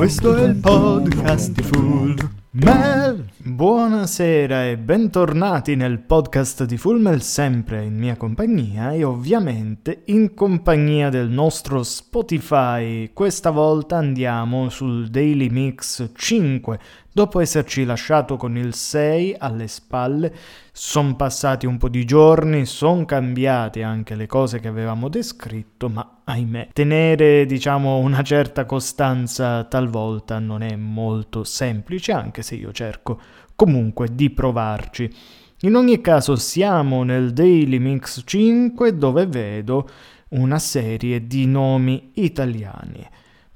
Questo è il podcast di Full Mel. Buonasera e bentornati nel podcast di Full Mel, sempre in mia compagnia e ovviamente in compagnia del nostro Spotify. Questa volta andiamo sul Daily Mix 5 Dopo esserci lasciato con il 6 alle spalle, sono passati un po' di giorni, sono cambiate anche le cose che avevamo descritto, ma ahimè, tenere diciamo una certa costanza talvolta non è molto semplice, anche se io cerco comunque di provarci. In ogni caso siamo nel Daily Mix 5 dove vedo una serie di nomi italiani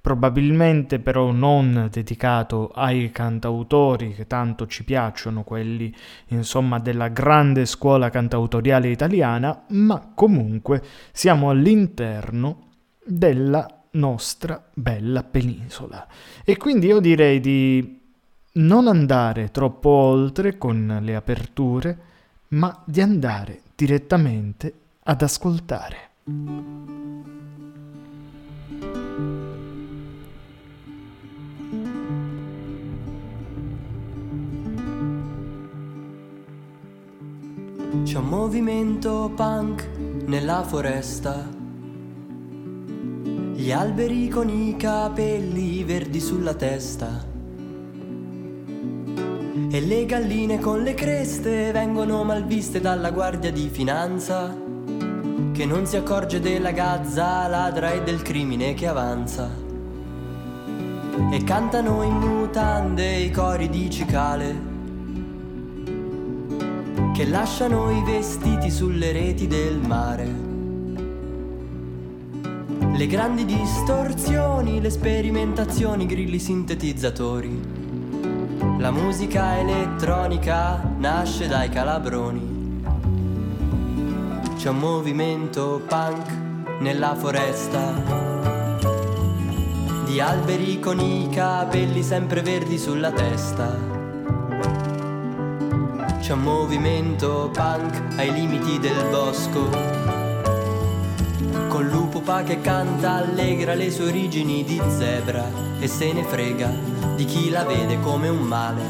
probabilmente però non dedicato ai cantautori che tanto ci piacciono, quelli insomma della grande scuola cantautoriale italiana, ma comunque siamo all'interno della nostra bella penisola. E quindi io direi di non andare troppo oltre con le aperture, ma di andare direttamente ad ascoltare. C'è un movimento punk nella foresta. Gli alberi con i capelli verdi sulla testa. E le galline con le creste vengono malviste dalla guardia di finanza. Che non si accorge della gazza ladra e del crimine che avanza. E cantano in mutande i cori di cicale che lasciano i vestiti sulle reti del mare. Le grandi distorsioni, le sperimentazioni, grilli sintetizzatori. La musica elettronica nasce dai calabroni. C'è un movimento punk nella foresta. Di alberi con i capelli sempre verdi sulla testa c'è un movimento punk ai limiti del bosco. Con l'upupa che canta allegra le sue origini di zebra e se ne frega di chi la vede come un male,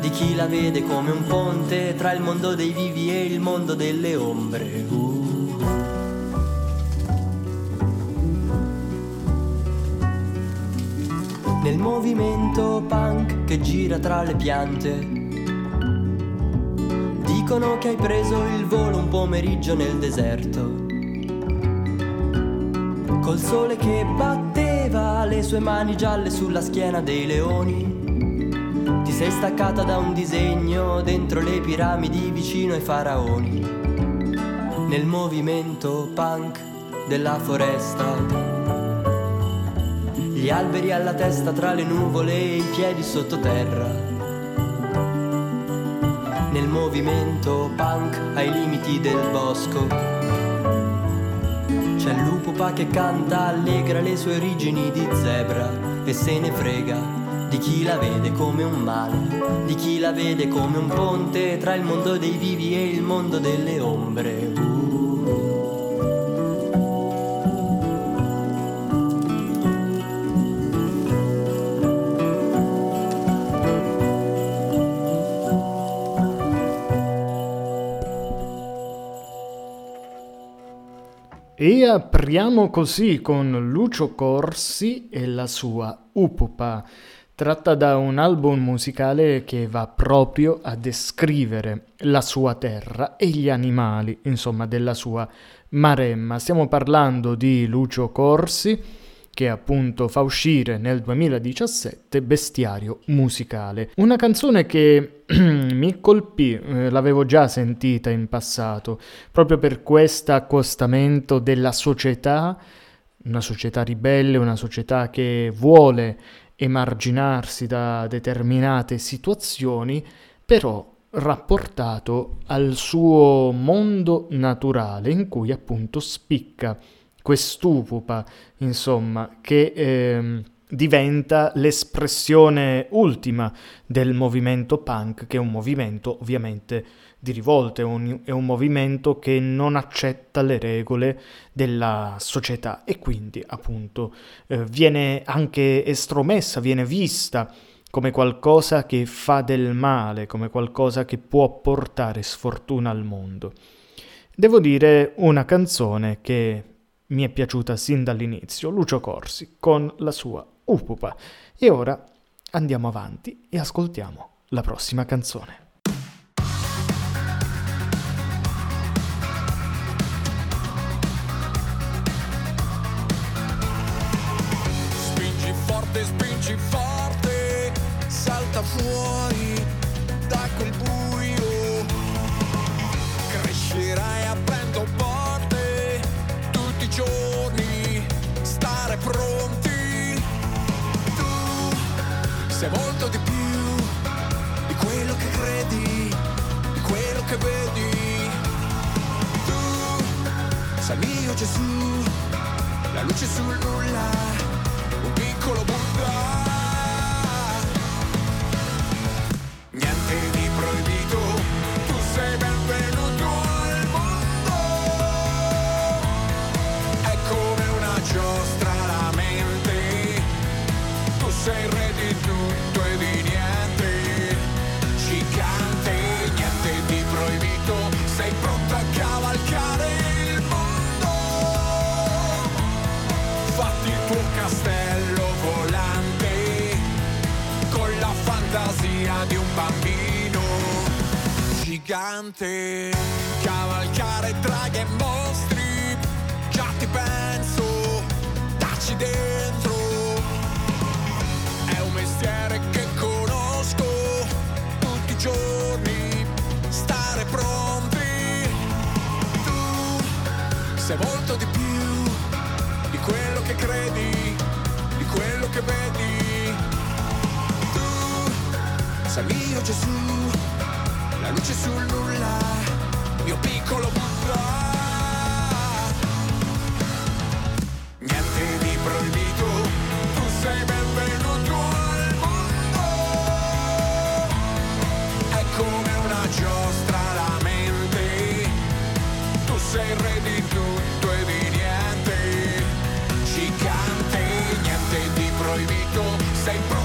di chi la vede come un ponte tra il mondo dei vivi e il mondo delle ombre. Uh. Nel movimento punk che gira tra le piante dicono che hai preso il volo un pomeriggio nel deserto. Col sole che batteva le sue mani gialle sulla schiena dei leoni. Ti sei staccata da un disegno dentro le piramidi vicino ai faraoni. Nel movimento punk della foresta. Gli alberi alla testa tra le nuvole e i piedi sottoterra nel movimento punk ai limiti del bosco. C'è il lupo che canta allegra le sue origini di zebra e se ne frega di chi la vede come un male, di chi la vede come un ponte tra il mondo dei vivi e il mondo delle ombre. E apriamo così con Lucio Corsi e la sua Upupa, tratta da un album musicale che va proprio a descrivere la sua terra e gli animali, insomma, della sua Maremma. Stiamo parlando di Lucio Corsi, che appunto fa uscire nel 2017 Bestiario musicale. Una canzone che mi colpì, eh, l'avevo già sentita in passato, proprio per questo accostamento della società, una società ribelle, una società che vuole emarginarsi da determinate situazioni, però rapportato al suo mondo naturale in cui appunto spicca quest'upupa, insomma, che eh, diventa l'espressione ultima del movimento punk, che è un movimento ovviamente di rivolta, è un, è un movimento che non accetta le regole della società e quindi appunto eh, viene anche estromessa, viene vista come qualcosa che fa del male, come qualcosa che può portare sfortuna al mondo. Devo dire una canzone che mi è piaciuta sin dall'inizio, Lucio Corsi, con la sua Upupa. E ora andiamo avanti e ascoltiamo la prossima canzone. Sai mio Gesù, la luce sul nulla, un piccolo Buddha. Gigante Cavalcare draghi e mostri Già ti penso Dacci dentro. È un mestiere che conosco Tutti i giorni Stare pronti. Tu sei molto di più Di quello che credi Di quello che vedi. Tu sei mio Gesù luce sul nulla, mio piccolo Buddha. Niente di proibito, tu sei benvenuto al mondo. È come una giostra la mente, tu sei il re di tutto e di niente. Gigante, niente di proibito, sei pronto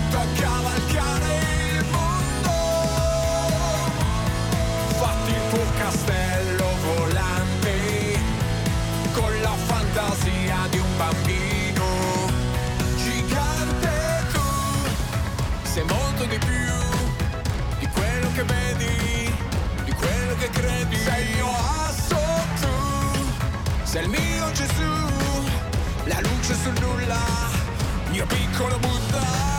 sul nulla. Mio piccolo Buddha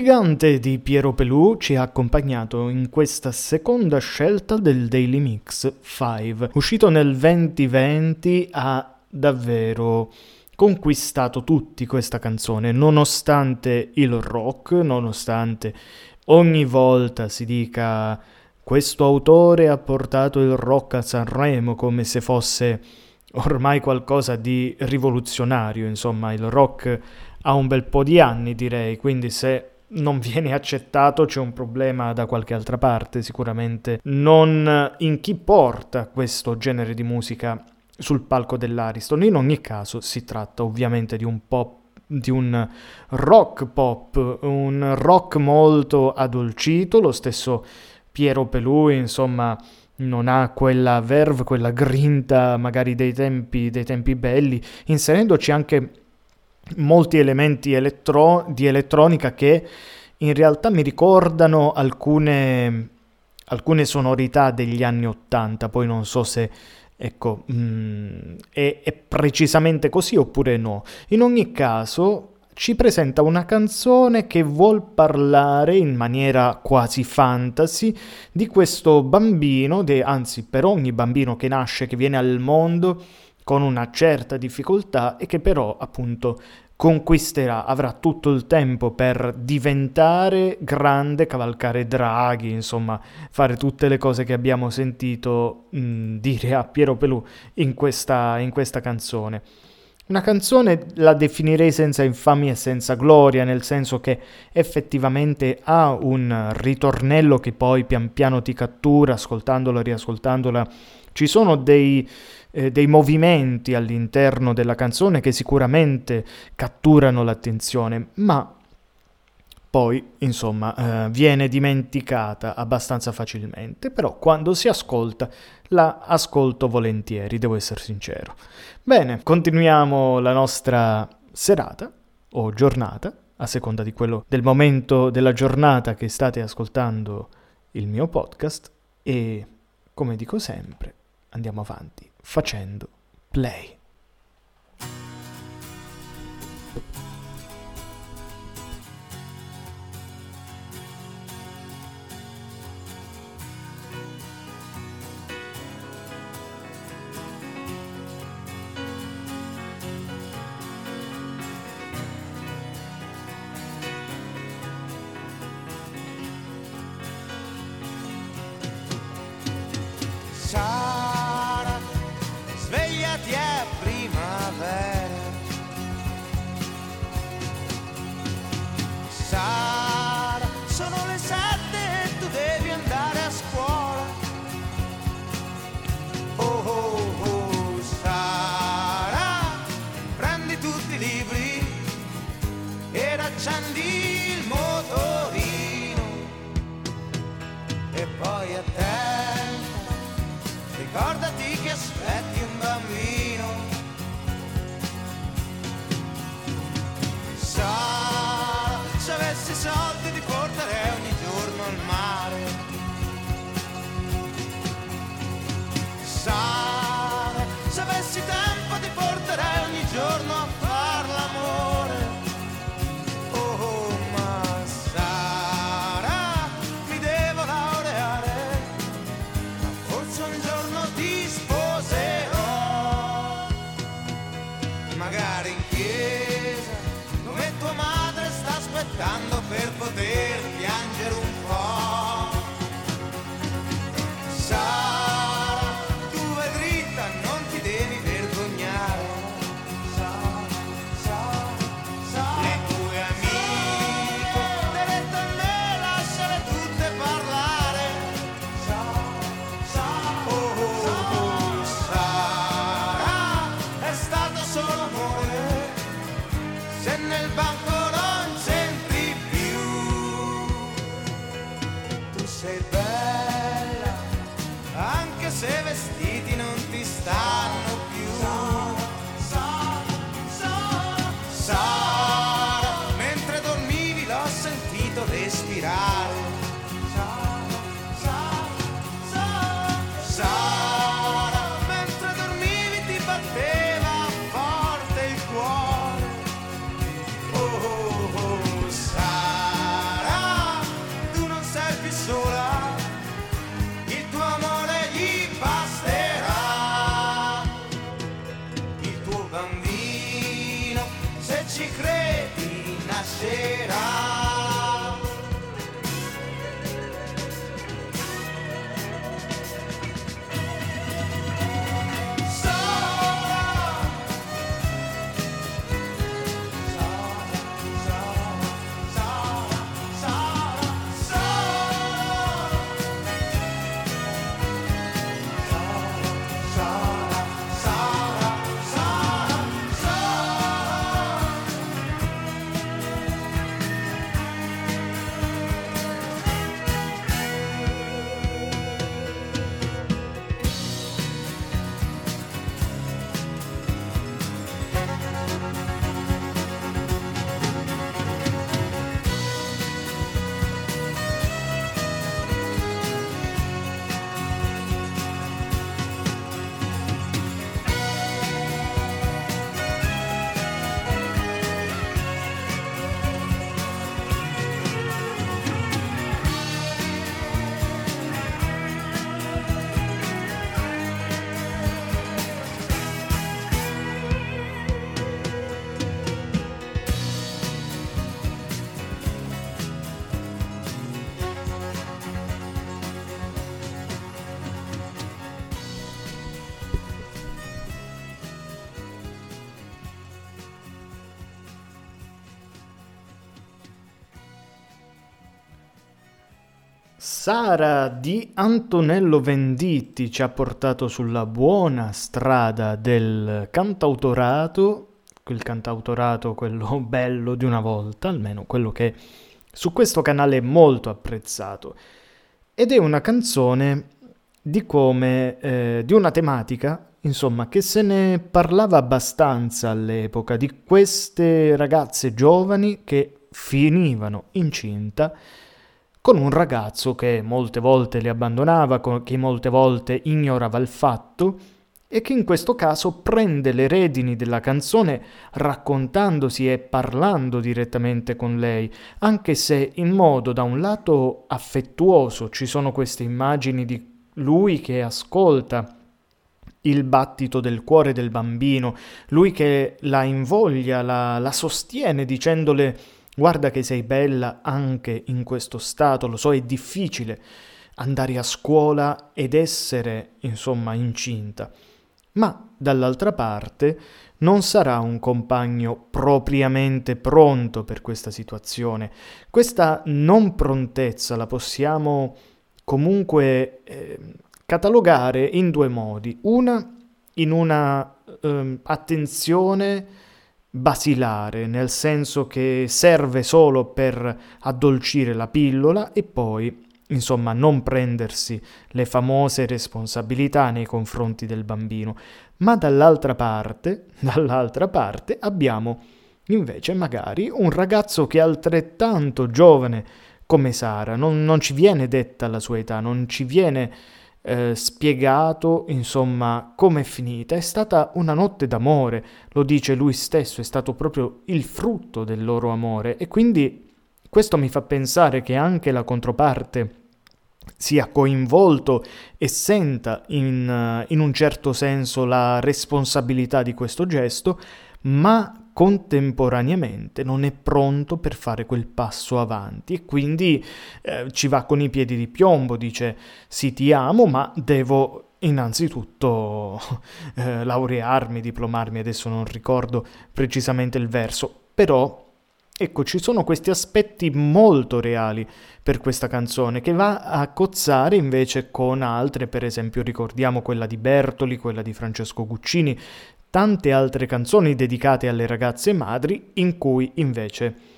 Gigante di Piero Pelù ci ha accompagnato in questa seconda scelta del Daily Mix 5. Uscito nel 2020 ha davvero conquistato tutti questa canzone, nonostante il rock, nonostante ogni volta si dica questo autore ha portato il rock a Sanremo come se fosse ormai qualcosa di rivoluzionario, insomma il rock ha un bel po' di anni direi, quindi se non viene accettato, c'è un problema da qualche altra parte, sicuramente non in chi porta questo genere di musica sul palco dell'Ariston. In ogni caso si tratta ovviamente di un pop di un rock pop, un rock molto addolcito, lo stesso Piero Pelù, insomma, non ha quella verve, quella grinta magari dei tempi, dei tempi belli, inserendoci anche molti elementi elettro- di elettronica che in realtà mi ricordano alcune, alcune sonorità degli anni Ottanta, poi non so se ecco, mm, è, è precisamente così oppure no. In ogni caso ci presenta una canzone che vuol parlare in maniera quasi fantasy di questo bambino, de, anzi per ogni bambino che nasce, che viene al mondo con una certa difficoltà e che però appunto conquisterà, avrà tutto il tempo per diventare grande, cavalcare draghi, insomma, fare tutte le cose che abbiamo sentito mh, dire a Piero Pelù in questa, in questa canzone. Una canzone la definirei senza infamia e senza gloria, nel senso che effettivamente ha un ritornello che poi pian piano ti cattura, ascoltandola riascoltandola. Ci sono dei, eh, dei movimenti all'interno della canzone che sicuramente catturano l'attenzione, ma poi, insomma, eh, viene dimenticata abbastanza facilmente, però quando si ascolta la ascolto volentieri, devo essere sincero. Bene, continuiamo la nostra serata o giornata, a seconda di quello del momento della giornata che state ascoltando il mio podcast e, come dico sempre, andiamo avanti facendo play. dovresti respirare. Sara di Antonello Venditti ci ha portato sulla buona strada del cantautorato, quel cantautorato, quello bello di una volta, almeno quello che su questo canale è molto apprezzato. Ed è una canzone di come, eh, di una tematica, insomma, che se ne parlava abbastanza all'epoca, di queste ragazze giovani che finivano incinta con un ragazzo che molte volte le abbandonava, che molte volte ignorava il fatto e che in questo caso prende le redini della canzone raccontandosi e parlando direttamente con lei, anche se in modo da un lato affettuoso. Ci sono queste immagini di lui che ascolta il battito del cuore del bambino, lui che la invoglia, la, la sostiene dicendole Guarda che sei bella anche in questo stato, lo so, è difficile andare a scuola ed essere, insomma, incinta. Ma dall'altra parte non sarà un compagno propriamente pronto per questa situazione. Questa non prontezza la possiamo comunque eh, catalogare in due modi. Una in una eh, attenzione basilare, nel senso che serve solo per addolcire la pillola e poi, insomma, non prendersi le famose responsabilità nei confronti del bambino. Ma dall'altra parte, dall'altra parte abbiamo invece magari un ragazzo che è altrettanto giovane come Sara, non, non ci viene detta la sua età, non ci viene eh, spiegato, insomma, come è finita. È stata una notte d'amore, lo dice lui stesso, è stato proprio il frutto del loro amore e quindi questo mi fa pensare che anche la controparte sia coinvolto e senta in, in un certo senso la responsabilità di questo gesto, ma contemporaneamente non è pronto per fare quel passo avanti e quindi eh, ci va con i piedi di piombo, dice sì ti amo ma devo innanzitutto eh, laurearmi, diplomarmi, adesso non ricordo precisamente il verso, però ecco ci sono questi aspetti molto reali per questa canzone che va a cozzare invece con altre, per esempio ricordiamo quella di Bertoli, quella di Francesco Guccini, tante altre canzoni dedicate alle ragazze madri in cui invece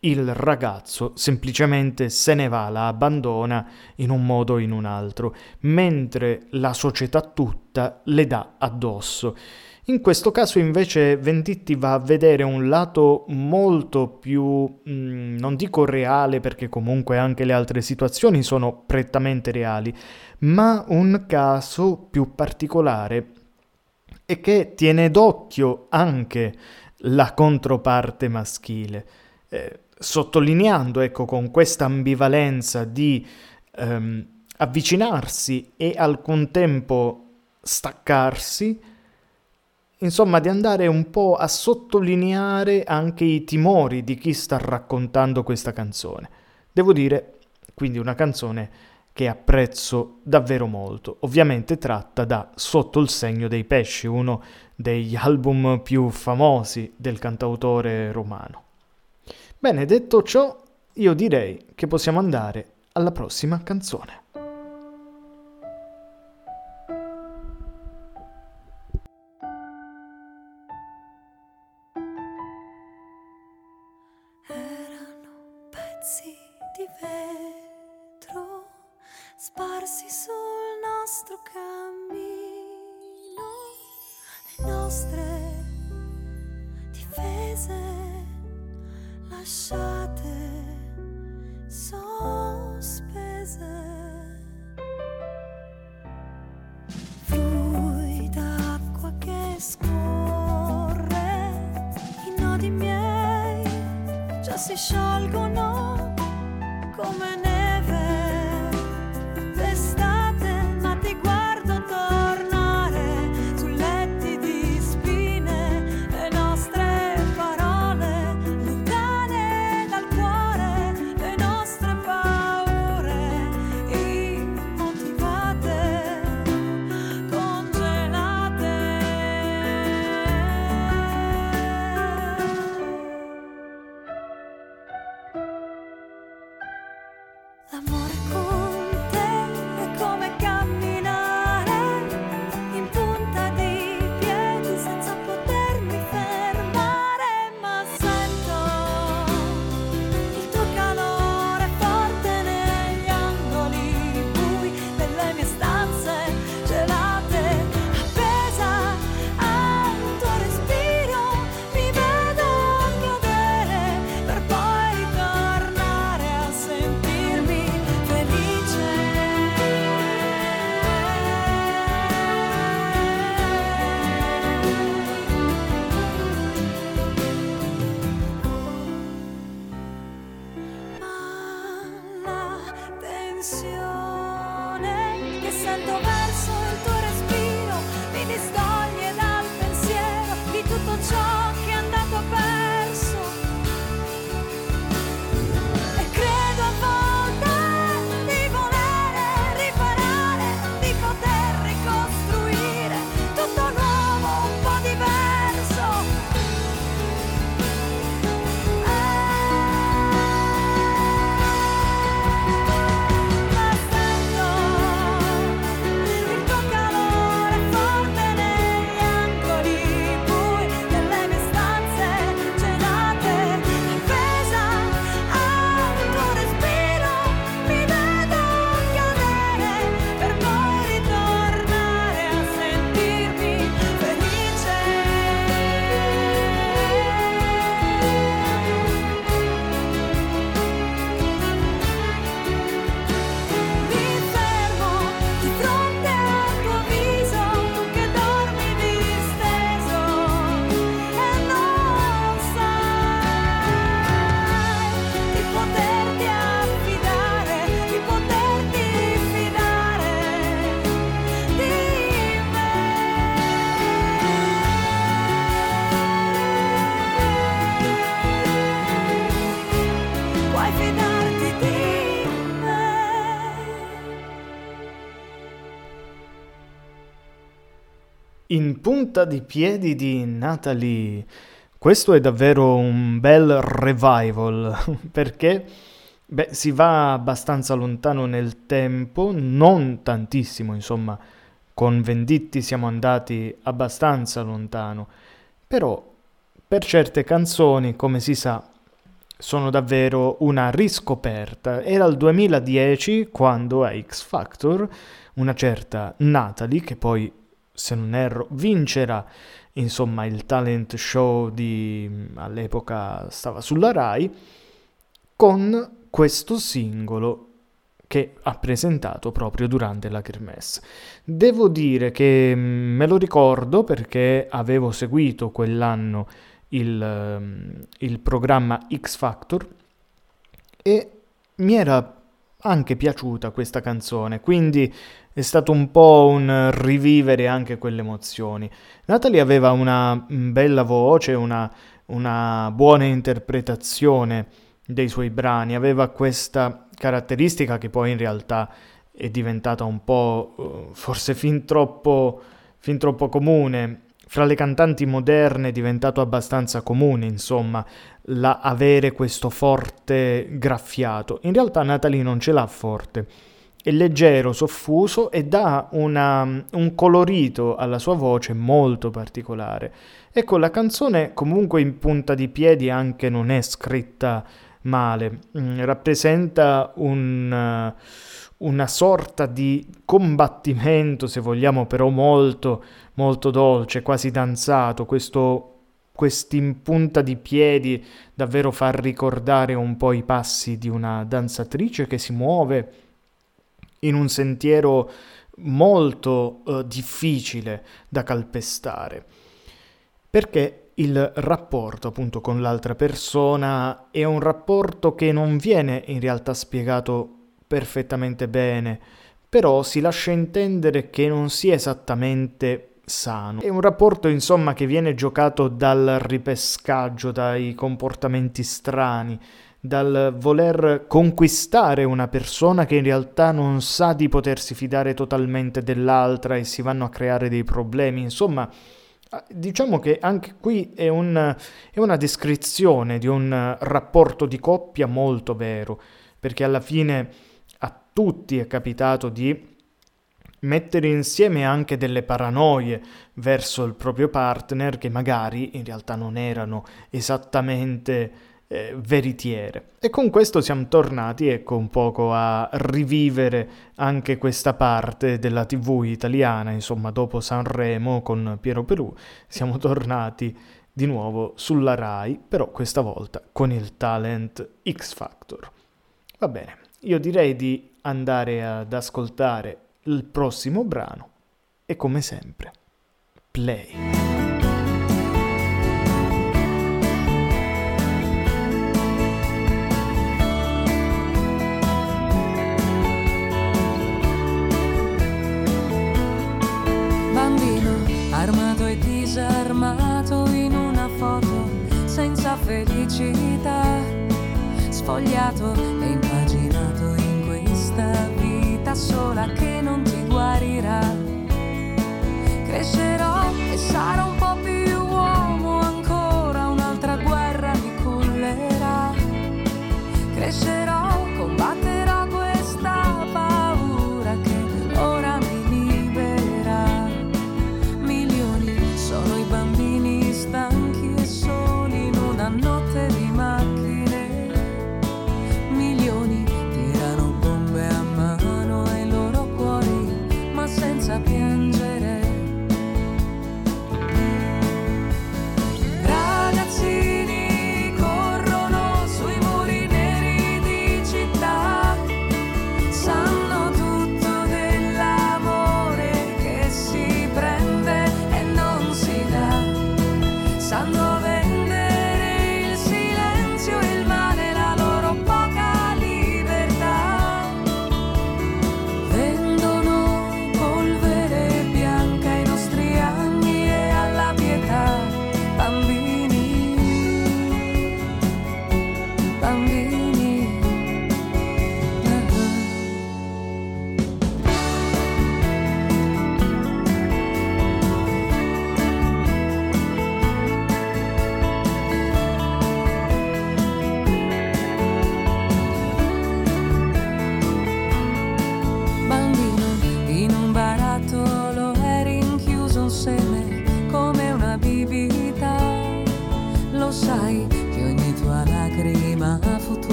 il ragazzo semplicemente se ne va, la abbandona in un modo o in un altro, mentre la società tutta le dà addosso. In questo caso invece Venditti va a vedere un lato molto più, mh, mm, non dico reale perché comunque anche le altre situazioni sono prettamente reali, ma un caso più particolare e che tiene d'occhio anche la controparte maschile, eh, sottolineando ecco con questa ambivalenza di ehm, avvicinarsi e al contempo staccarsi, insomma di andare un po' a sottolineare anche i timori di chi sta raccontando questa canzone. Devo dire, quindi una canzone che apprezzo davvero molto. Ovviamente tratta da Sotto il segno dei pesci, uno degli album più famosi del cantautore romano. Bene, detto ciò, io direi che possiamo andare alla prossima canzone. riflessi sul nostro cammino, le nostre difese lasciate. In punta di piedi di Natalie. Questo è davvero un bel revival perché beh, si va abbastanza lontano nel tempo, non tantissimo, insomma, con Venditti siamo andati abbastanza lontano, però per certe canzoni, come si sa, sono davvero una riscoperta. Era il 2010 quando a X Factor una certa Natalie, che poi se non erro vincerà insomma il talent show di all'epoca stava sulla Rai con questo singolo che ha presentato proprio durante la Kermesse. Devo dire che mm, me lo ricordo perché avevo seguito quell'anno il, ehm, il programma X Factor e mi era anche piaciuta questa canzone, quindi è stato un po' un rivivere anche quelle emozioni. Natalie aveva una mm, bella voce, una, una buona interpretazione dei suoi brani, aveva questa caratteristica che poi in realtà è diventata un po' eh, forse fin troppo, fin troppo comune. Fra le cantanti moderne è diventato abbastanza comune, insomma, la avere questo forte graffiato. In realtà Natalie non ce l'ha forte. È leggero, soffuso e dà una- un colorito alla sua voce molto particolare. Ecco, la canzone comunque in punta di piedi anche non è scritta male, Mm, rappresenta un, una sorta di combattimento, se vogliamo, però molto, molto dolce, quasi danzato, questo quest'in punta di piedi davvero fa ricordare un po' i passi di una danzatrice che si muove in un sentiero molto eh, difficile da calpestare. Perché il rapporto appunto con l'altra persona è un rapporto che non viene in realtà spiegato perfettamente bene, però si lascia intendere che non sia esattamente sano. È un rapporto insomma che viene giocato dal ripescaggio, dai comportamenti strani, dal voler conquistare una persona che in realtà non sa di potersi fidare totalmente dell'altra e si vanno a creare dei problemi. Insomma, diciamo che anche qui è, un- è una descrizione di un rapporto di coppia molto vero, perché alla fine a tutti è capitato di mettere insieme anche delle paranoie verso il proprio partner che magari in realtà non erano esattamente eh, veritiere. E con questo siamo tornati, ecco, un poco a rivivere anche questa parte della TV italiana, insomma, dopo Sanremo con Piero Perù, siamo tornati di nuovo sulla Rai, però questa volta con il talent X Factor. Va bene, io direi di andare ad ascoltare il prossimo brano e come sempre, play. armato e disarmato in una foto senza felicità, sfogliato e in vita sola che non ti guarirà. Crescerò e sarò un po' più uomo ancora, un'altra guerra mi cullerà. Crescerò,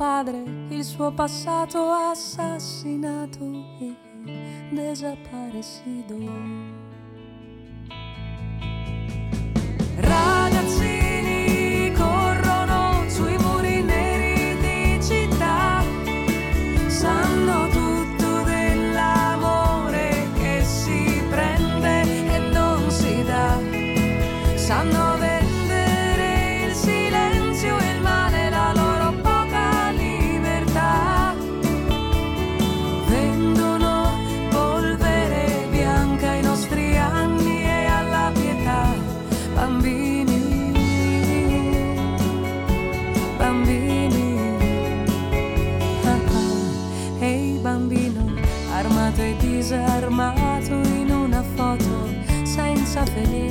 padre, il suo passato assassinato e desaparecido?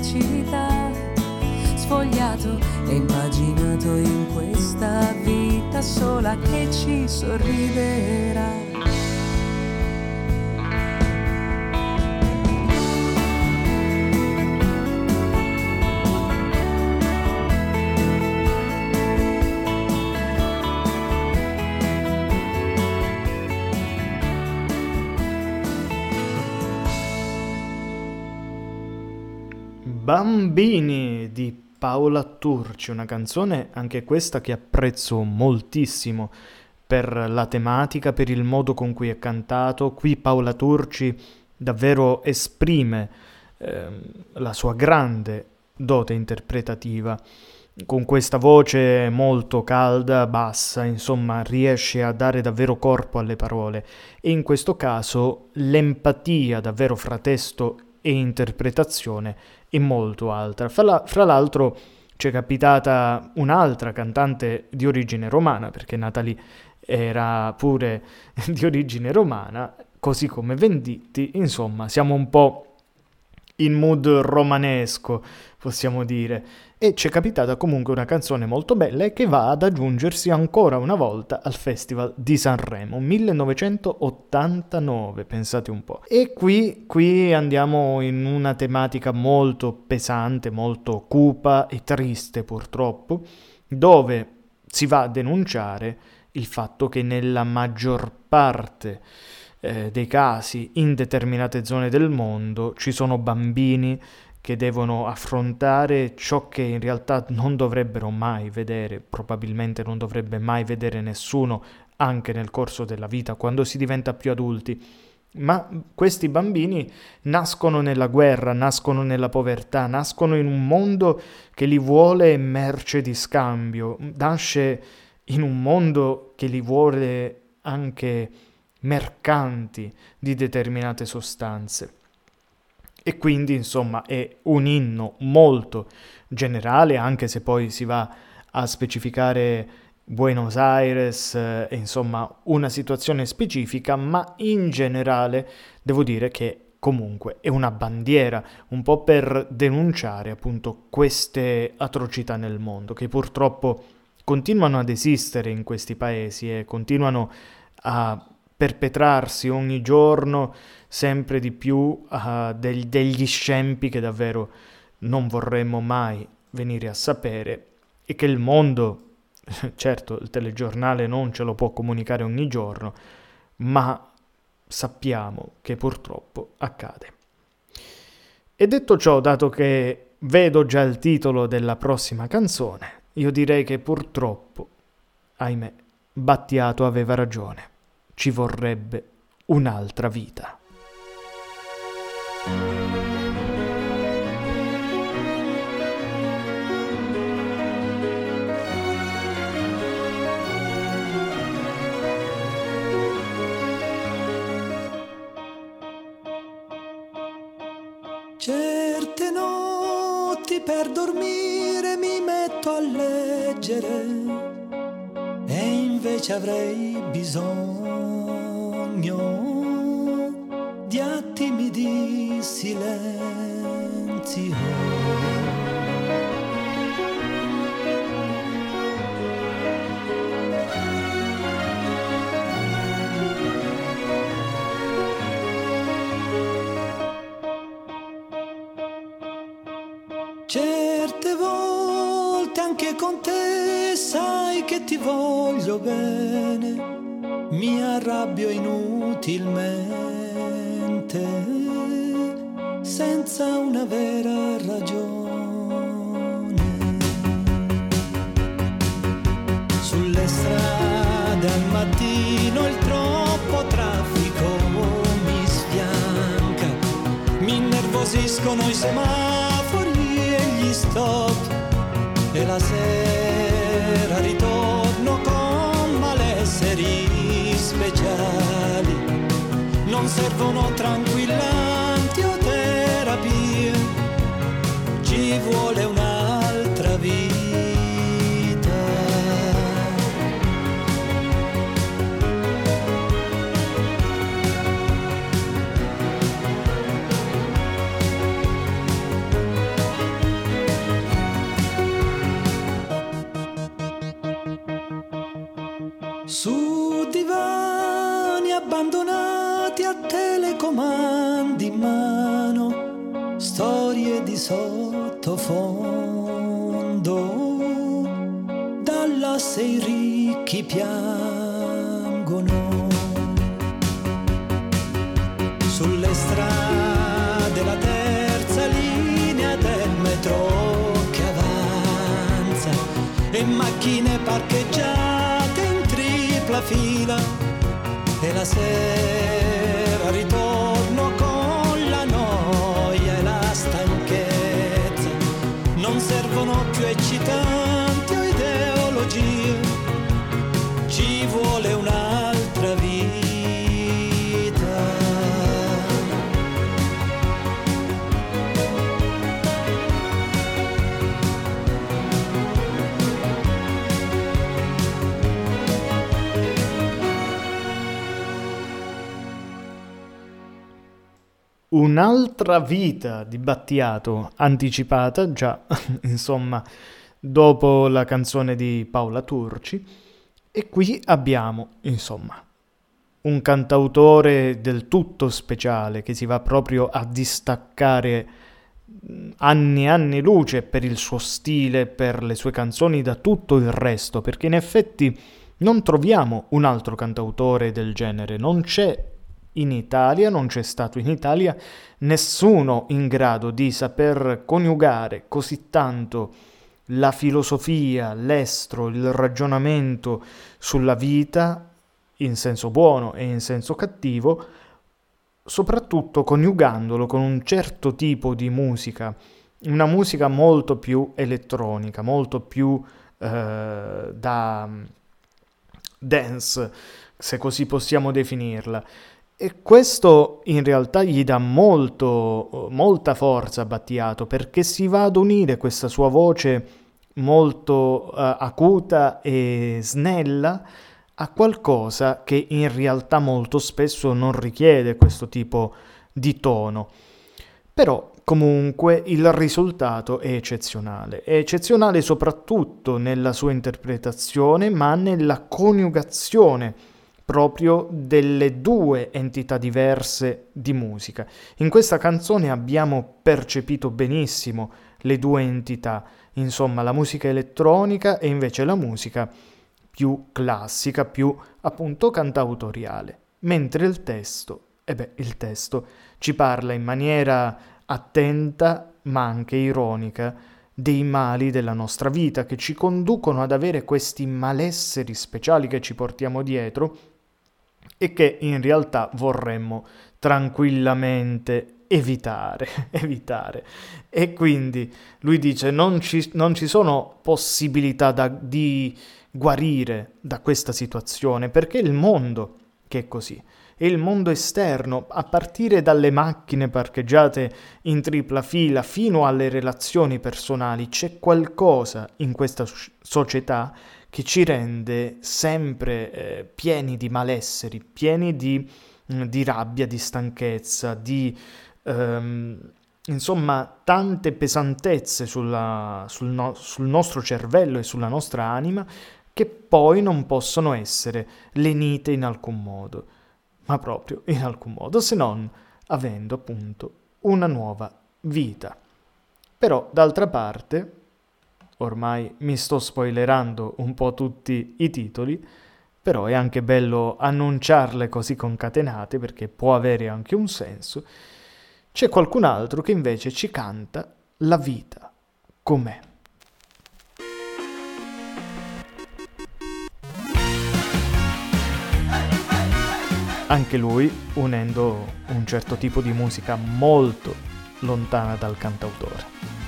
Felicità, sfogliato e immaginato in questa vita sola che ci sorriderà. Bambini di Paola Turci, una canzone anche questa che apprezzo moltissimo per la tematica, per il modo con cui è cantato. Qui Paola Turci davvero esprime ehm, la sua grande dote interpretativa. Con questa voce molto calda, bassa, insomma, riesce a dare davvero corpo alle parole e in questo caso l'empatia davvero fra testo e interpretazione è molto la- fra l'altro ci è capitata un'altra cantante di origine romana, perché Natalie era pure di origine romana, così come Venditti, insomma, siamo un po' in mood romanesco, possiamo dire. E ci è capitata comunque una canzone molto bella che va ad aggiungersi ancora una volta al Festival di Sanremo, 1989, pensate un po'. E qui, qui andiamo in una tematica molto pesante, molto cupa e triste purtroppo, dove si va a denunciare il fatto che nella maggior parte eh, dei casi in determinate zone del mondo ci sono bambini che devono affrontare ciò che in realtà non dovrebbero mai vedere, probabilmente non dovrebbe mai vedere nessuno anche nel corso della vita quando si diventa più adulti. Ma questi bambini nascono nella guerra, nascono nella povertà, nascono in un mondo che li vuole merce di scambio, nasce in un mondo che li vuole anche mercanti di determinate sostanze. E quindi, insomma, è un inno molto generale, anche se poi si va a specificare Buenos Aires eh, insomma una situazione specifica, ma in generale devo dire che comunque è una bandiera un po' per denunciare appunto queste atrocità nel mondo che purtroppo continuano ad esistere in questi paesi e continuano a perpetrarsi ogni giorno sempre di più uh, del, degli scempi che davvero non vorremmo mai venire a sapere e che il mondo, certo il telegiornale non ce lo può comunicare ogni giorno, ma sappiamo che purtroppo accade. E detto ciò, dato che vedo già il titolo della prossima canzone, io direi che purtroppo, ahimè, Battiato aveva ragione ci vorrebbe un'altra vita. Invece avrei bisogno di attimi di silenzio. Certe volte anche con te che ti voglio bene, mi arrabbio inutilmente, senza una vera ragione. Sulle strade al mattino il troppo traffico mi sfianca, mi innervosiscono i semafori e gli stop e la sera ritorno speciali. Non servono tranquillanti o terapie, ci vuole un'altra vita. Su divani abbandonati a telecomandi in mano, storie di sottofondo, dall'asse i ricchi piangono. Sulle strade la terza linea del metro che avanza e macchine parcheggiate la sera ritorno con la noia e la stanchezza. Non servono più eccitanti un'altra vita di Battiato anticipata, già insomma dopo la canzone di Paola Turci, e qui abbiamo insomma un cantautore del tutto speciale che si va proprio a distaccare anni e anni luce per il suo stile, per le sue canzoni da tutto il resto, perché in effetti non troviamo un altro cantautore del genere, non c'è in Italia, non c'è stato in Italia nessuno in grado di saper coniugare così tanto la filosofia, l'estro, il ragionamento sulla vita in senso buono e in senso cattivo, soprattutto coniugandolo con un certo tipo di musica, una musica molto più elettronica, molto più eh, da mm, dance, se così possiamo definirla. E questo in realtà gli dà molto, molta forza a Battiato perché si va ad unire questa sua voce molto uh, acuta e snella a qualcosa che in realtà molto spesso non richiede questo tipo di tono. Però comunque il risultato è eccezionale. È eccezionale soprattutto nella sua interpretazione, ma nella coniugazione proprio delle due entità diverse di musica. In questa canzone abbiamo percepito benissimo le due entità, insomma la musica elettronica e invece la musica più classica, più appunto cantautoriale, mentre il testo, e beh, il testo ci parla in maniera attenta ma anche ironica dei mali della nostra vita che ci conducono ad avere questi malesseri speciali che ci portiamo dietro e che in realtà vorremmo tranquillamente evitare, evitare. E quindi lui dice non ci, non ci sono possibilità da, di guarire da questa situazione, perché il mondo che è così, è il mondo esterno, a partire dalle macchine parcheggiate in tripla fila fino alle relazioni personali, c'è qualcosa in questa società che ci rende sempre eh, pieni di malesseri, pieni di, mm, di, rabbia, di stanchezza, di... Ehm, insomma tante pesantezze sulla, sul, no, sul, nostro cervello e sulla nostra anima che poi non possono essere lenite in alcun modo, ma proprio in alcun modo, se non avendo appunto una nuova vita. Però d'altra parte, ormai mi sto spoilerando un po' tutti i titoli, però è anche bello annunciarle così concatenate perché può avere anche un senso, c'è qualcun altro che invece ci canta la vita com'è. anche lui unendo un certo tipo di musica molto lontana dal cantautore.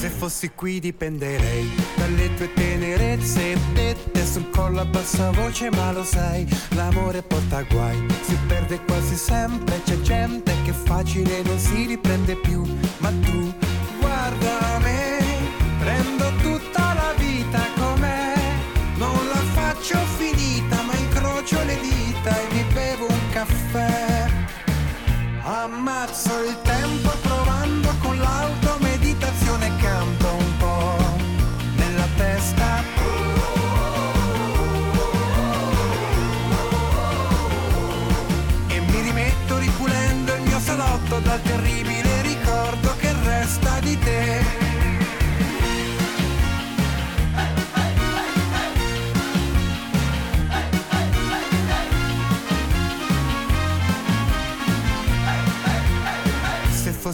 Se fossi qui dipenderei dalle tue tenerezze. Dette sul collo a bassa voce, ma lo sai, l'amore porta guai, si perde quasi sempre, c'è gente che facile non si riprende più, ma tu guarda me,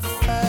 bevo un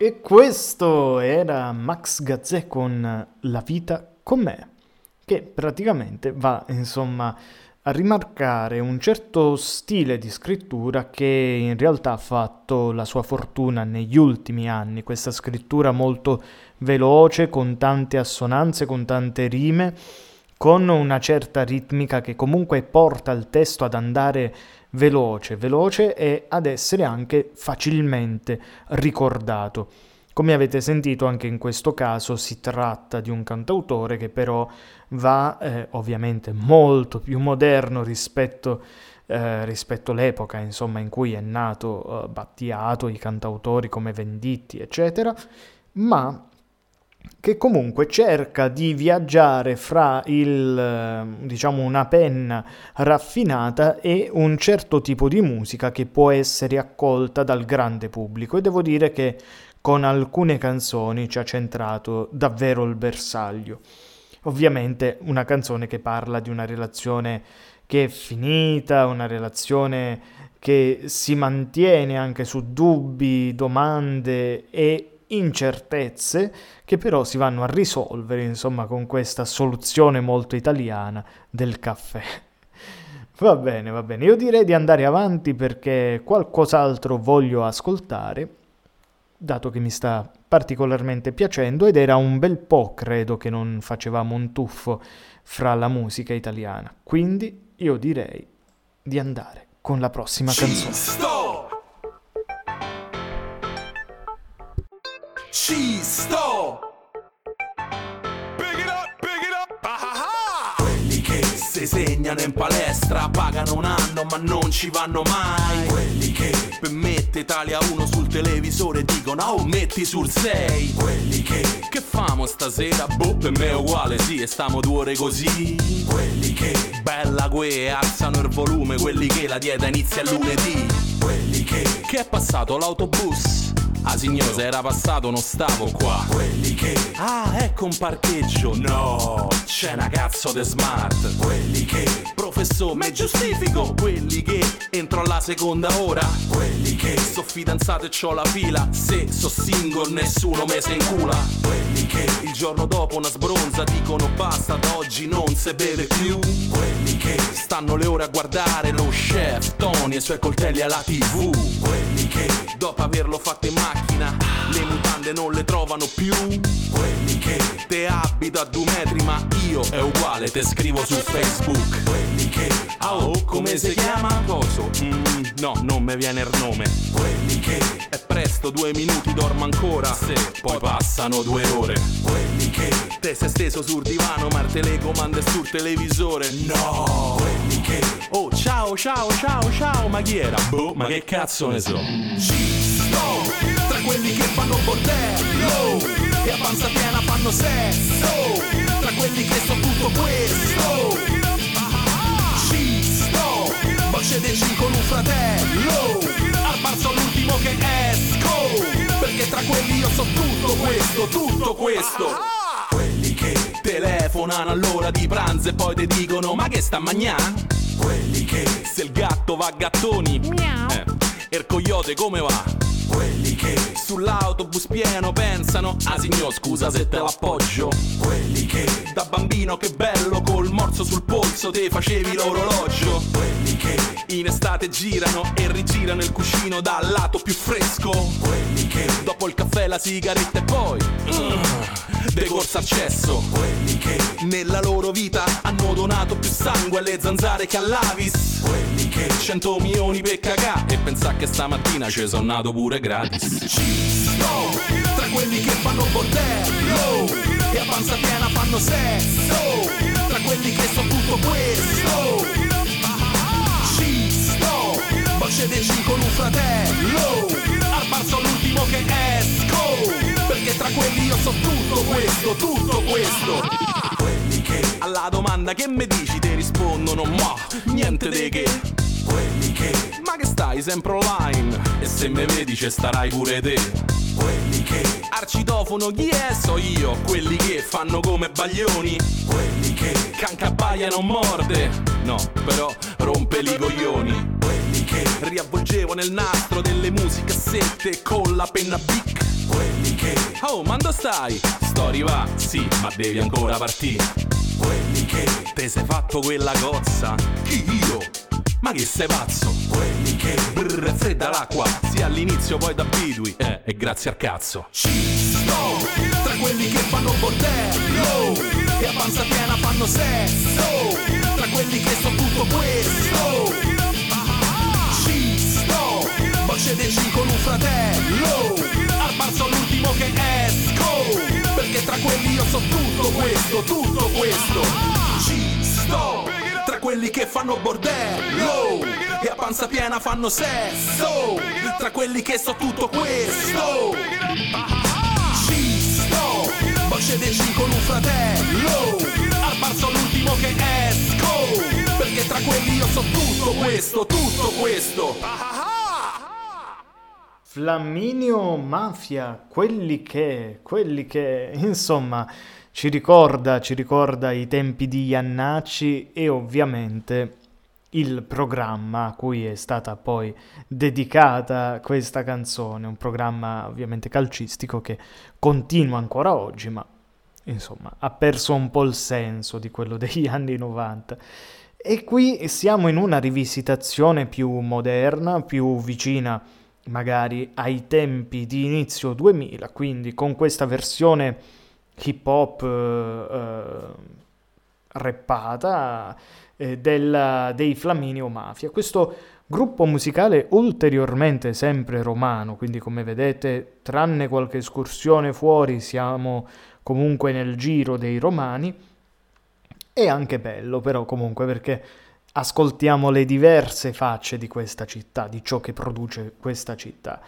E questo era Max Gazzè con La vita con me, che praticamente va, insomma, a rimarcare un certo stile di scrittura che in realtà ha fatto la sua fortuna negli ultimi anni, questa scrittura molto veloce, con tante assonanze, con tante rime, con una certa ritmica che comunque porta il testo ad andare veloce, veloce e ad essere anche facilmente ricordato. Come avete sentito anche in questo caso si tratta di un cantautore che però va eh, ovviamente molto più moderno rispetto, eh, rispetto all'epoca insomma in cui è nato eh, Battiato, i cantautori come Venditti eccetera, ma che comunque cerca di viaggiare fra il, diciamo, una penna raffinata e un certo tipo di musica che può essere accolta dal grande pubblico e devo dire che con alcune canzoni ci ha centrato davvero il bersaglio. Ovviamente una canzone che parla di una relazione che è finita, una relazione che si mantiene anche su dubbi, domande e incertezze che però si vanno a risolvere insomma con questa soluzione molto italiana del caffè. Va bene, va bene. Io direi di andare avanti perché qualcos'altro voglio ascoltare, dato che mi sta particolarmente piacendo ed era un bel po', credo, che non facevamo un tuffo fra la musica italiana. Quindi io direi di andare con la prossima canzone. Ci sto. Pick it up, pick it up. Ah. Quelli che si segnano in palestra Pagano un anno ma non ci vanno mai. Quelli che per mette Italia 1 sul televisore Dicono oh metti sul 6 Quelli che Che famo stasera? Boh per me è uguale sì e stiamo due ore così Quelli che Bella que alzano il volume Quelli che la dieta inizia lunedì. Quelli che Che è passato l'autobus Ah signore, se era passato non stavo qua. Quelli che Ah, ecco un parcheggio. No, c'è una cazzo de smart. Quelli che Professore, me giustifico. Quelli che Entro alla seconda ora. Quelli che So fidanzato e c'ho la fila. Se so single nessuno me se incula. Quelli che Il giorno dopo una sbronza Dicono basta da oggi non se beve più. Quelli che Stanno le ore a guardare lo chef Tony e i suoi coltelli alla tv Quelli che Dopo averlo fatto in macchina Le mutande non le trovano più. Quelli che Te abito a due metri ma io è uguale Te scrivo su Facebook. Quelli che Ah oh, come si chiama? Coso? Mm, no, non mi viene il nome. Quelli che È presto, due minuti dormo ancora. Se poi passano due ore. Quelli che Te sei steso sul divano ma il telecomando è sul televisore. No Quelli che Oh ciao ciao ciao ciao ma chi era? Boh ma che cazzo ne so. Ci sto. Tra quelli che fanno bordello E a panza piena fanno sesso. Tra quelli che so tutto questo G con un fratello. Al bar sono l'ultimo che esco. Perché tra quelli io so tutto questo, tutto questo. Quelli che telefonano all'ora di pranzo e poi ti dicono ma che sta a magnà? Quelli che se il gatto va a gattoni eh, E il coyote come va? quelli che sull'autobus pieno pensano Ah signor scusa se te l'appoggio. Quelli che da bambino che bello col morso sul polso te facevi l'orologio. Quelli che in estate girano e rigirano il cuscino dal lato più fresco. Quelli che dopo il caffè la sigaretta e poi mm, de corsa al cesso. Quelli che nella loro vita hanno donato più sangue alle zanzare che all'Avis. Quelli che 100 milioni per cagà e pensà che stamattina ci sono nato pure gratis. Ci sto. Tra quelli che fanno bordello e a panza piena fanno sesso. Tra quelli che so tutto questo G con un fratello. Al bar sono l'ultimo che esco Perché tra quelli io so tutto questo, tutto questo. Quelli che alla domanda che mi dici ti rispondono Ma niente di che. Quelli che Ma che stai sempre online? E se me vedi ci starai pure te. Quelli che Arcitofono chi è? So io. Quelli che fanno come baglioni. Quelli che Cancabaia non morde No, però rompe i coglioni Quelli che Riavvolgevo nel nastro delle musicassette Con la penna bic Quelli che Oh, ma dove stai? Sto va, sì, ma devi ancora partire Quelli che Te sei fatto quella cozza? Chi io? Ma che sei pazzo? Quelli che Brrr, fredda l'acqua Sia all'inizio poi t'abitui Eh, e grazie al cazzo Ci sto Tra quelli che fanno bordello E a panza piena fanno sesso. Tra quelli che so tutto questo. Ci sto G con un fratello. Al bar l'ultimo che esco. Perché tra quelli io so tutto questo Tutto questo. Ci sto tra quelli che fanno bordello. E a panza piena fanno sesso. Tra quelli che so tutto questo questo tutto questo Flamminio Mafia, quelli che, quelli che, insomma, ci ricorda, ci ricorda i tempi di Iannacci e ovviamente il programma a cui è stata poi dedicata questa canzone, un programma ovviamente calcistico che continua ancora oggi, ma insomma ha perso un po' il senso di quello degli anni 90. E qui siamo in una rivisitazione più moderna, più vicina magari ai tempi di inizio 2000, quindi con questa versione hip hop eh, eh, rappata eh, della, dei Flaminio Mafia. Questo gruppo musicale ulteriormente sempre romano, quindi come vedete, tranne qualche escursione fuori, siamo comunque nel giro dei romani. È anche bello però comunque perché ascoltiamo le diverse facce di questa città, di ciò che produce questa città.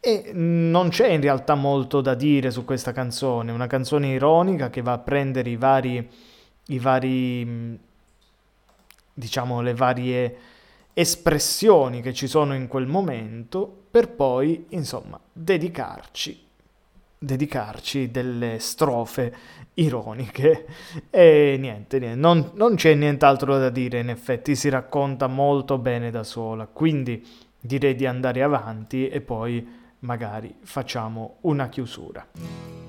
E non c'è in realtà molto da dire su questa canzone, una canzone ironica che va a prendere i vari, i vari diciamo, le varie espressioni che ci sono in quel momento per poi, insomma, dedicarci, dedicarci delle strofe ironiche e niente, niente non, non c'è nient'altro da dire, in effetti si racconta molto bene da sola, quindi direi di andare avanti e poi magari facciamo una chiusura.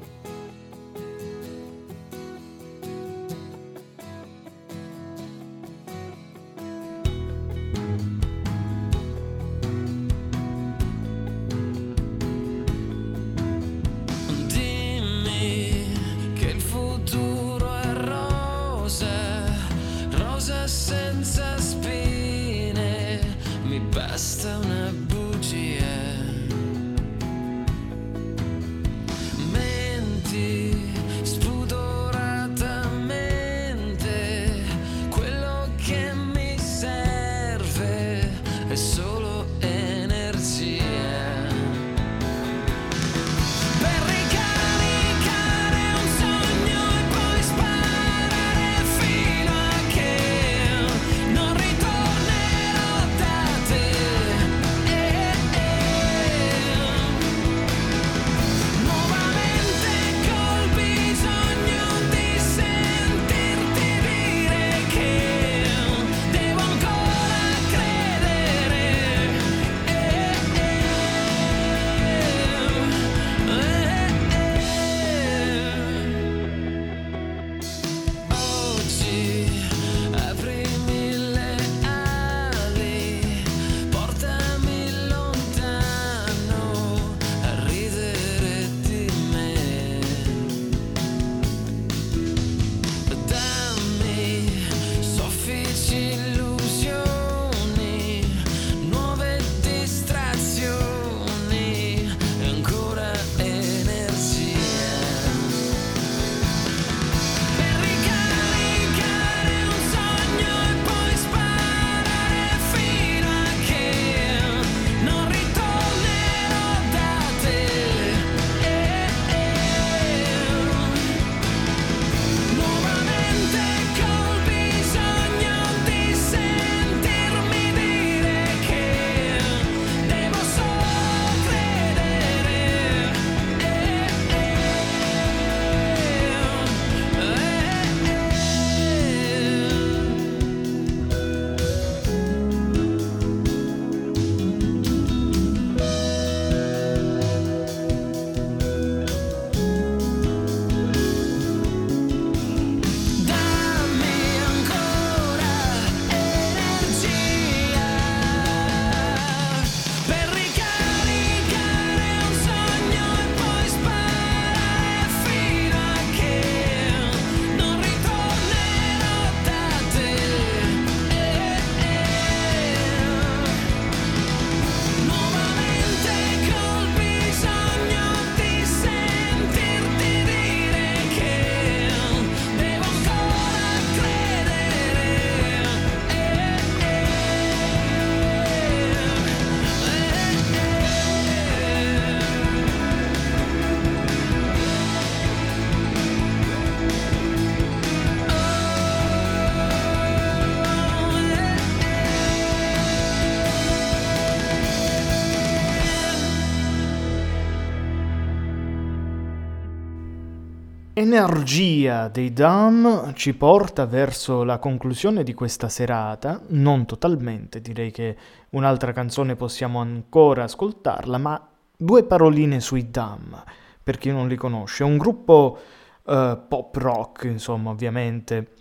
Energia dei Dam ci porta verso la conclusione di questa serata, non totalmente, direi che un'altra canzone possiamo ancora ascoltarla, ma due paroline sui Dam, per chi non li conosce. Un gruppo uh, pop rock, insomma, ovviamente.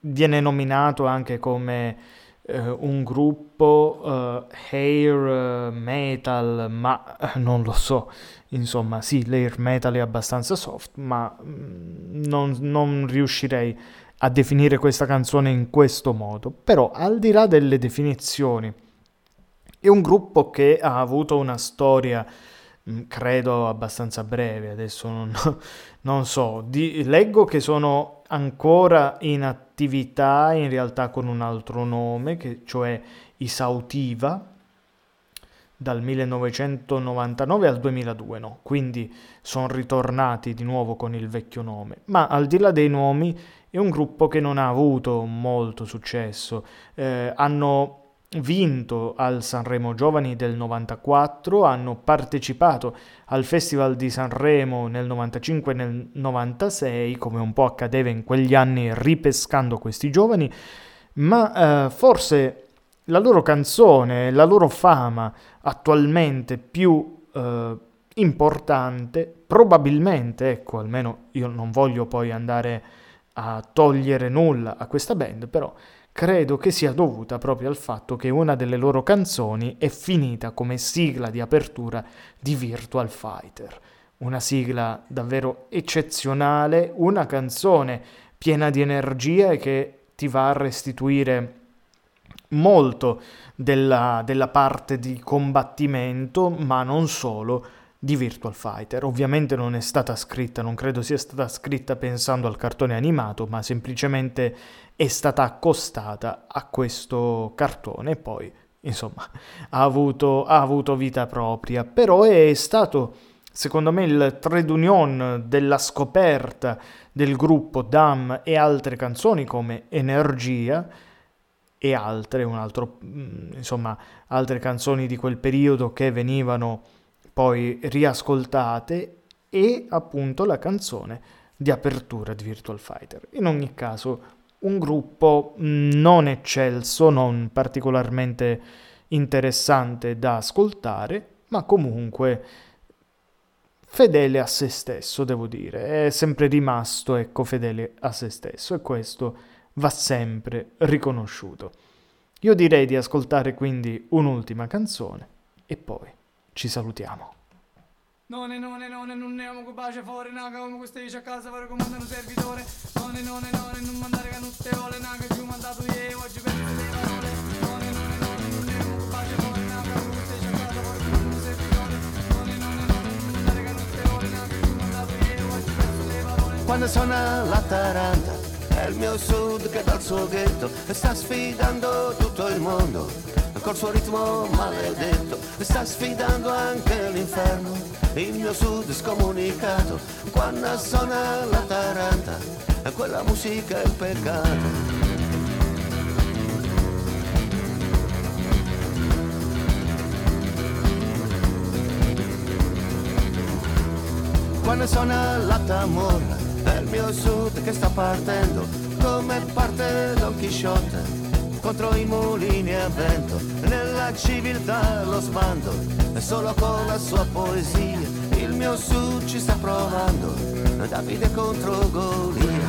Viene nominato anche come un gruppo uh, hair metal, ma non lo so insomma sì, l'air metal è abbastanza soft, ma mm, non, non riuscirei a definire questa canzone in questo modo. Però al di là delle definizioni, è un gruppo che ha avuto una storia mm, credo abbastanza breve, adesso non, non so, di, leggo che sono ancora in attività in realtà con un altro nome, che, cioè i Sautiva, dal 1999 al 2002, no? quindi sono ritornati di nuovo con il vecchio nome. Ma al di là dei nomi è un gruppo che non ha avuto molto successo. Eh, hanno vinto al Sanremo Giovani del 94, hanno partecipato al Festival di Sanremo nel 95 e nel 96, come un po' accadeva in quegli anni ripescando questi giovani, ma eh, forse la loro canzone, la loro fama attualmente più eh, importante, probabilmente, ecco, almeno io non voglio poi andare a togliere nulla a questa band, però credo che sia dovuta proprio al fatto che una delle loro canzoni è finita come sigla di apertura di Virtual Fighter. Una sigla davvero eccezionale, una canzone piena di energia e che ti va a restituire molto della, della parte di combattimento, ma non solo, di Virtual Fighter. Ovviamente non è stata scritta, non credo sia stata scritta pensando al cartone animato, ma semplicemente è stata accostata a questo cartone e poi, insomma, ha avuto, ha avuto vita propria. Però è stato, secondo me, il trade union della scoperta del gruppo Dam e altre canzoni come Energia, e altre, altro, mm, insomma, altre canzoni di quel periodo che venivano poi riascoltate e appunto la canzone di apertura di Virtual Fighter. In ogni caso, un gruppo non eccelso, non particolarmente interessante da ascoltare, ma comunque fedele a se stesso, devo dire. È sempre rimasto, ecco, fedele a se stesso e questo va sempre riconosciuto. Io direi di ascoltare quindi un'ultima canzone e poi ci salutiamo. Non è, non è, non non ne amo bacia fuori, naga come queste dice a casa per comandare un servitore. Non è, non è, non è, non mandare canutte ole, naga più mandato io, oggi per le parole. Non è, non è, non non ne amo bacia fuori, naga come queste dice a casa per comandare un servitore. Non è, non è, non è, non mandare canutte ole, naga più mandato io, oggi per le parole. Quando suona la taranta è il mio sud che dal suo ghetto sta sfidando tutto il mondo col suo ritmo maledetto sta sfidando anche l'inferno. Il mio sud scomunicato quando suona la taranta quella musica è il peccato. Quando suona la tamora il mio sud che sta partendo come parte Don Chisciotte contro i mulini a vento nella civiltà lo sbando e solo con la sua poesia il mio sud ci sta provando Davide contro Golia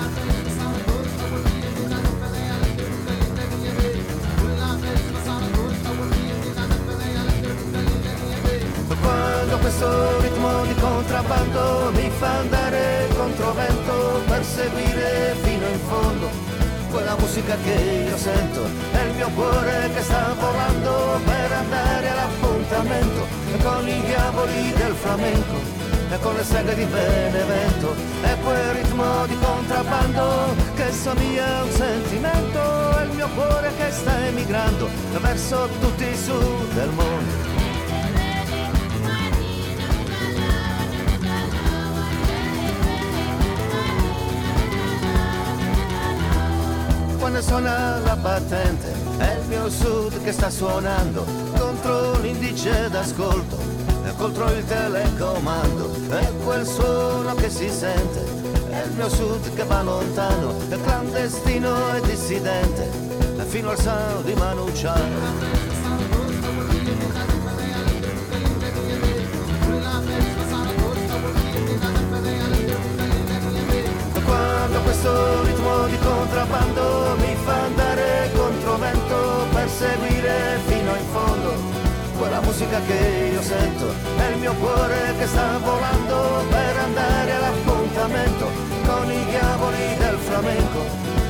quando questo ritmo di contrabbando mi fa andare contro vento per seguire fino in fondo. Quella musica che io sento è il mio cuore che sta volando per andare all'appuntamento con i diavoli del flamenco e con le seghe di Benevento. E quel ritmo di contrabbando che somiglia a un sentimento è il mio cuore che sta emigrando verso tutti i sud del mondo quando suona la battente è il mio sud che sta suonando contro l'indice d'ascolto e contro il telecomando e quel suono che si sente è il mio sud che va lontano, è clandestino e dissidente, fino al San di Manuciano. Quando questo ritmo di contrabbando mi fa andare contro vento per seguire fino in fondo quella musica che io sento. È il mio cuore che sta volando per andare all'appuntamento con i diavoli del flamenco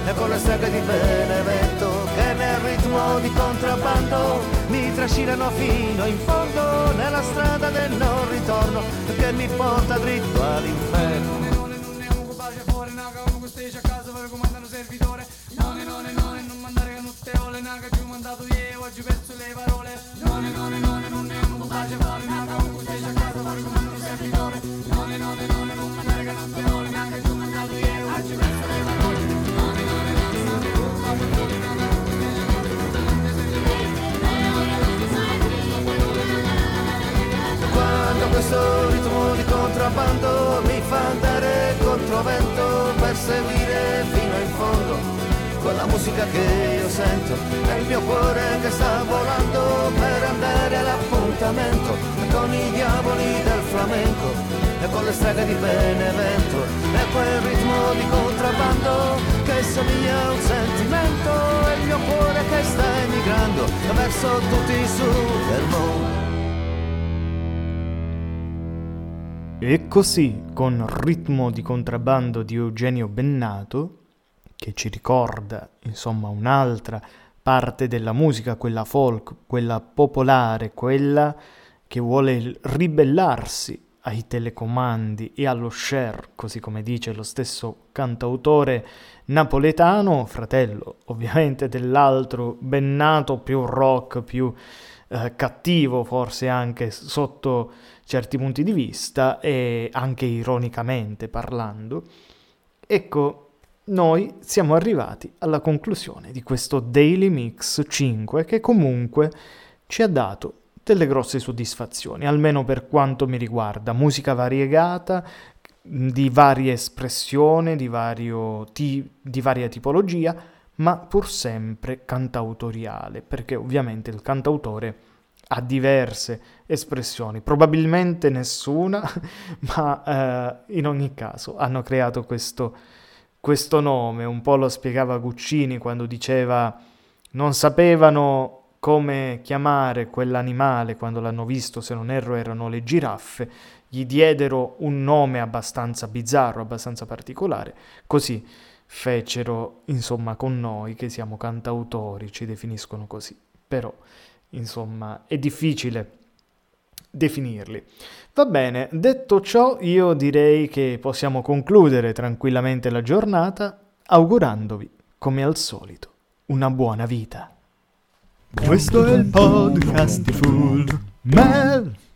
e con le streghe di Benevento che nel ritmo di contrabbando mi trascinano fino in fondo nella strada del non ritorno che mi porta dritto all'inferno stage a casa per comandare un servitore. None, none, none, non mandare canutte ole Naga giù mandato ieri, oggi perso le parole. None, none, none, non ne amo pace fuori Naga con stage a casa per comandare un servitore. None, none, none, non mandare canutte ole Naga giù mandato ieri, oggi perso le parole. None, none, none, non ne amo pace fuori Naga con stage a casa per comandare un servitore Quando questo ritmo di contrabbando mi fa andare contro vento per seguire fino in fondo quella musica che io sento. È il mio cuore che sta volando per andare all'appuntamento con i diavoli del flamenco e con le streghe di Benevento. E quel ritmo di contrabbando che somiglia un sentimento. È il mio cuore che sta emigrando verso tutti i sud E così, con ritmo di contrabbando di Eugenio Bennato, che ci ricorda, insomma, un'altra parte della musica, quella folk, quella popolare, quella che vuole ribellarsi ai telecomandi e allo share, così come dice lo stesso cantautore napoletano, fratello ovviamente dell'altro Bennato, più rock, più eh, cattivo forse anche sotto certi punti di vista e anche ironicamente parlando, ecco, noi siamo arrivati alla conclusione di questo Daily Mix 5 che comunque ci ha dato delle grosse soddisfazioni, almeno per quanto mi riguarda, musica variegata, di varia espressione, di, vario ti- di varia tipologia, ma pur sempre cantautoriale, perché ovviamente il cantautore ha diverse espressioni, probabilmente nessuna, ma eh, in ogni caso hanno creato questo, questo nome, un po' lo spiegava Guccini quando diceva non sapevano come chiamare quell'animale quando l'hanno visto, se non erro erano le giraffe, gli diedero un nome abbastanza bizzarro, abbastanza particolare, così fecero insomma con noi che siamo cantautori, ci definiscono così. Però insomma, è difficile definirli. Va bene, detto ciò, io direi che possiamo concludere tranquillamente la giornata augurandovi, come al solito, una buona vita. Questo è il podcast di Full Mel.